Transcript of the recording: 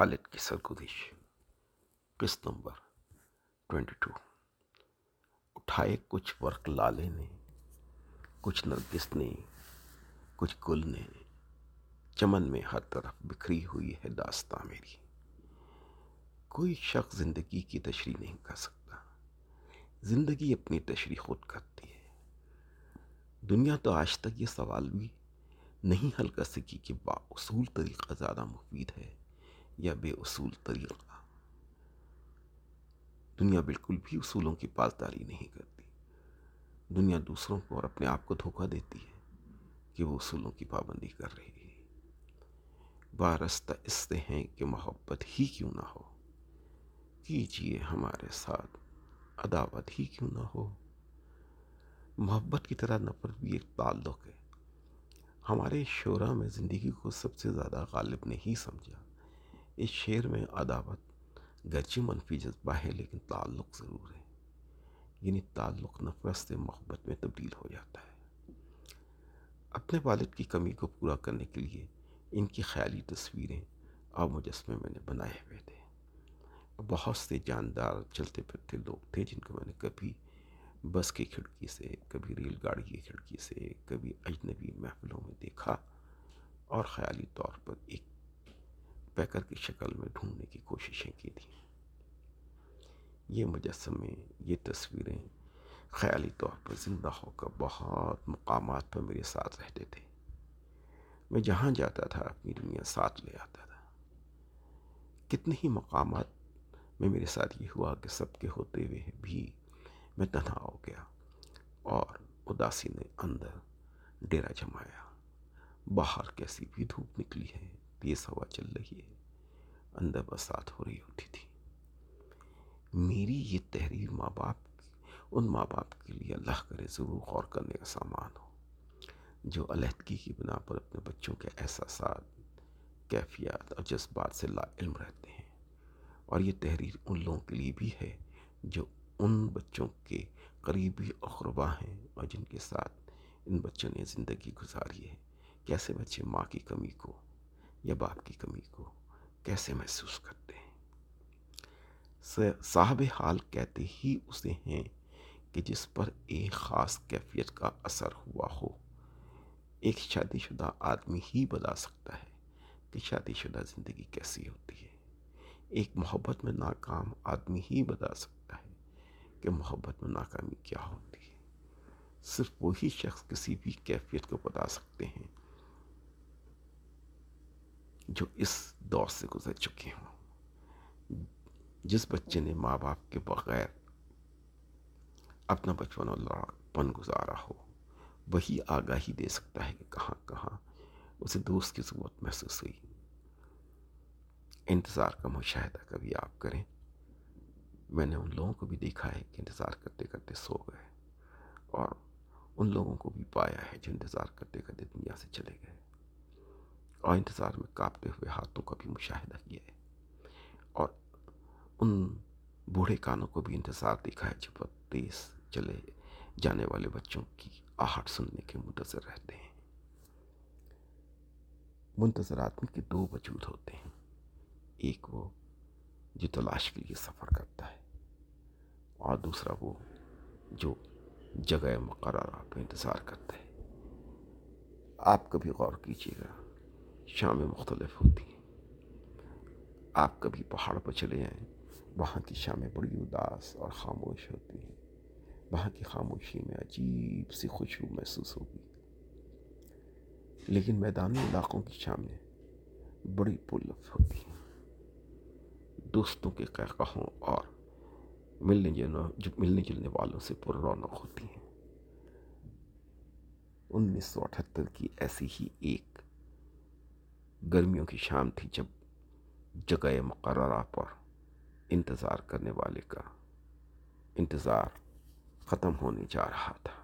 خالد کی سرگزش قسط number? Twenty two. اٹھائے کچھ ورق لالے نے، کچھ نرگس نے، کچھ گل نے، چمن میں ہر طرف بکھری ہوئی ہے داستان میری۔ کوئی شخص زندگی کی تشریح نہیں کر سکتا۔ زندگی اپنی تشریح خود کرتی ہے۔ دنیا تو آج تک یہ سوال بھی نہیں حل کر سکی کہ با اصول طریقہ زیادہ مفید ہے۔ یا بے اصول طریقہ۔ دنیا بالکل بھی اصولوں کی پاسداری نہیں کرتی۔ دنیا دوسروں کو اور اپنے آپ کو دھوکہ دیتی ہے کہ وہ اصولوں کی پابندی کر رہی ہے بارستہ اس سے ہیں کہ محبت ہی کیوں نہ ہو۔ کیجیے ہمارے ساتھ عداوت ہی کیوں نہ ہو۔ محبت کی طرح نفرت بھی ایک تعلق ہے۔ ہمارے شعرا میں زندگی کو سب سے زیادہ غالب نہیں سمجھا۔ اس شعر میں عداوت گرچہ منفی جذبہ ہے لیکن تعلق ضرور ہے۔ یعنی تعلق نفرت سے محبت میں تبدیل ہو جاتا ہے۔ اپنے والد کی کمی کو پورا کرنے کے لیے ان کی خیالی تصویریں اور مجسمے میں نے بنائے ہوئے تھے۔ بہت سے جاندار چلتے پھرتے لوگ تھے جن کو میں نے کبھی بس کی کھڑکی سے، کبھی ریل گاڑی کی کھڑکی سے، کبھی اجنبی محفلوں میں دیکھا اور خیالی طور پر ایک پیکر کی شکل میں ڈھونڈنے کی کوششیں کی تھیں۔ یہ مجسمے، یہ تصویریں خیالی طور پر زندہ ہو کر بہت مقامات پر میرے ساتھ رہتے تھے۔ میں جہاں جاتا تھا، اپنی دنیا ساتھ لے آتا تھا۔ کتنے ہی مقامات میں میرے ساتھ یہ ہوا کہ سب کے ہوتے ہوئے بھی میں تنہا ہو گیا اور اداسی نے اندر ڈیرا جمایا۔ باہر کیسی بھی دھوپ نکلی ہے۔ تیز ہوا چل رہی ہے۔ اندر برسات ہو رہی ہوتی تھی۔ میری یہ تحریر ماں باپ ان ماں باپ کے لیے اللہ کرے ضرور غور کرنے کا سامان ہو۔ جو علیحدگی کی بنا پر اپنے بچوں کے احساسات، کیفیات اور جذبات سے لا علم رہتے ہیں۔ اور یہ تحریر ان لوگوں کے لیے بھی ہے جو ان بچوں کے قریبی اقربا ہیں اور جن کے ساتھ ان بچوں نے زندگی گزاری ہے۔ کیسے بچے ماں کی کمی کو یا باپ کی کمی کو کیسے محسوس کرتے ہیں؟ صاحب حال کہتے ہی اسے ہیں کہ جس پر ایک خاص کیفیت کا اثر ہوا ہو۔ ایک شادی شدہ آدمی ہی بتا سکتا ہے کہ شادی شدہ زندگی کیسی ہوتی ہے۔ ایک محبت میں ناکام آدمی ہی بتا سکتا ہے کہ محبت میں ناکامی کیا ہوتی ہے۔ صرف وہی شخص کسی بھی کیفیت کو بتا سکتے ہیں جو اس دور سے گزر چکے ہوں۔ جس بچے نے ماں باپ کے بغیر اپنا بچپن اور پن گزارا ہو، وہی آگاہی دے سکتا ہے کہ کہاں کہاں اسے دوست کی ضرورت محسوس ہوئی۔ انتظار کا مشاہدہ کبھی آپ کریں۔ میں نے ان لوگوں کو بھی دیکھا ہے کہ انتظار کرتے کرتے سو گئے اور ان لوگوں کو بھی پایا ہے جو انتظار کرتے کرتے دنیا سے چلے گئے۔ اور انتظار میں کاپتے ہوئے ہاتھوں کا بھی مشاہدہ کیا ہے۔ اور ان بوڑھے کانوں کو بھی انتظار دیکھا ہے جو بہت تیز چلے جانے والے بچوں کی آہٹ سننے کے منتظر رہتے ہیں۔ منتظر آدمی کے دو وجود ہوتے ہیں۔ ایک وہ جو تلاش کے لیے سفر کرتا ہے اور دوسرا وہ جو جگہ مقررہ پہ انتظار کرتا ہے۔ آپ کبھی غور کیجیے گا شامیں مختلف ہوتی ہیں۔ آپ کبھی پہاڑ پر چلے جائیں، وہاں کی شامیں بڑی اداس اور خاموش ہوتی ہیں۔ وہاں کی خاموشی میں عجیب سی خوشبو محسوس ہوگی۔ لیکن میدانی علاقوں کی شامیں بڑی پرلف ہوتی ہیں۔ دوستوں کے قہقہوں اور ملنے جلنے ملنے جلنے والوں سے پر رونق ہوتی ہیں۔ انیس سو اٹھہتر کی ایسی ہی ایک گرمیوں کی شام تھی جب جگہ مقررہ پر انتظار کرنے والے کا انتظار ختم ہونے جا رہا تھا۔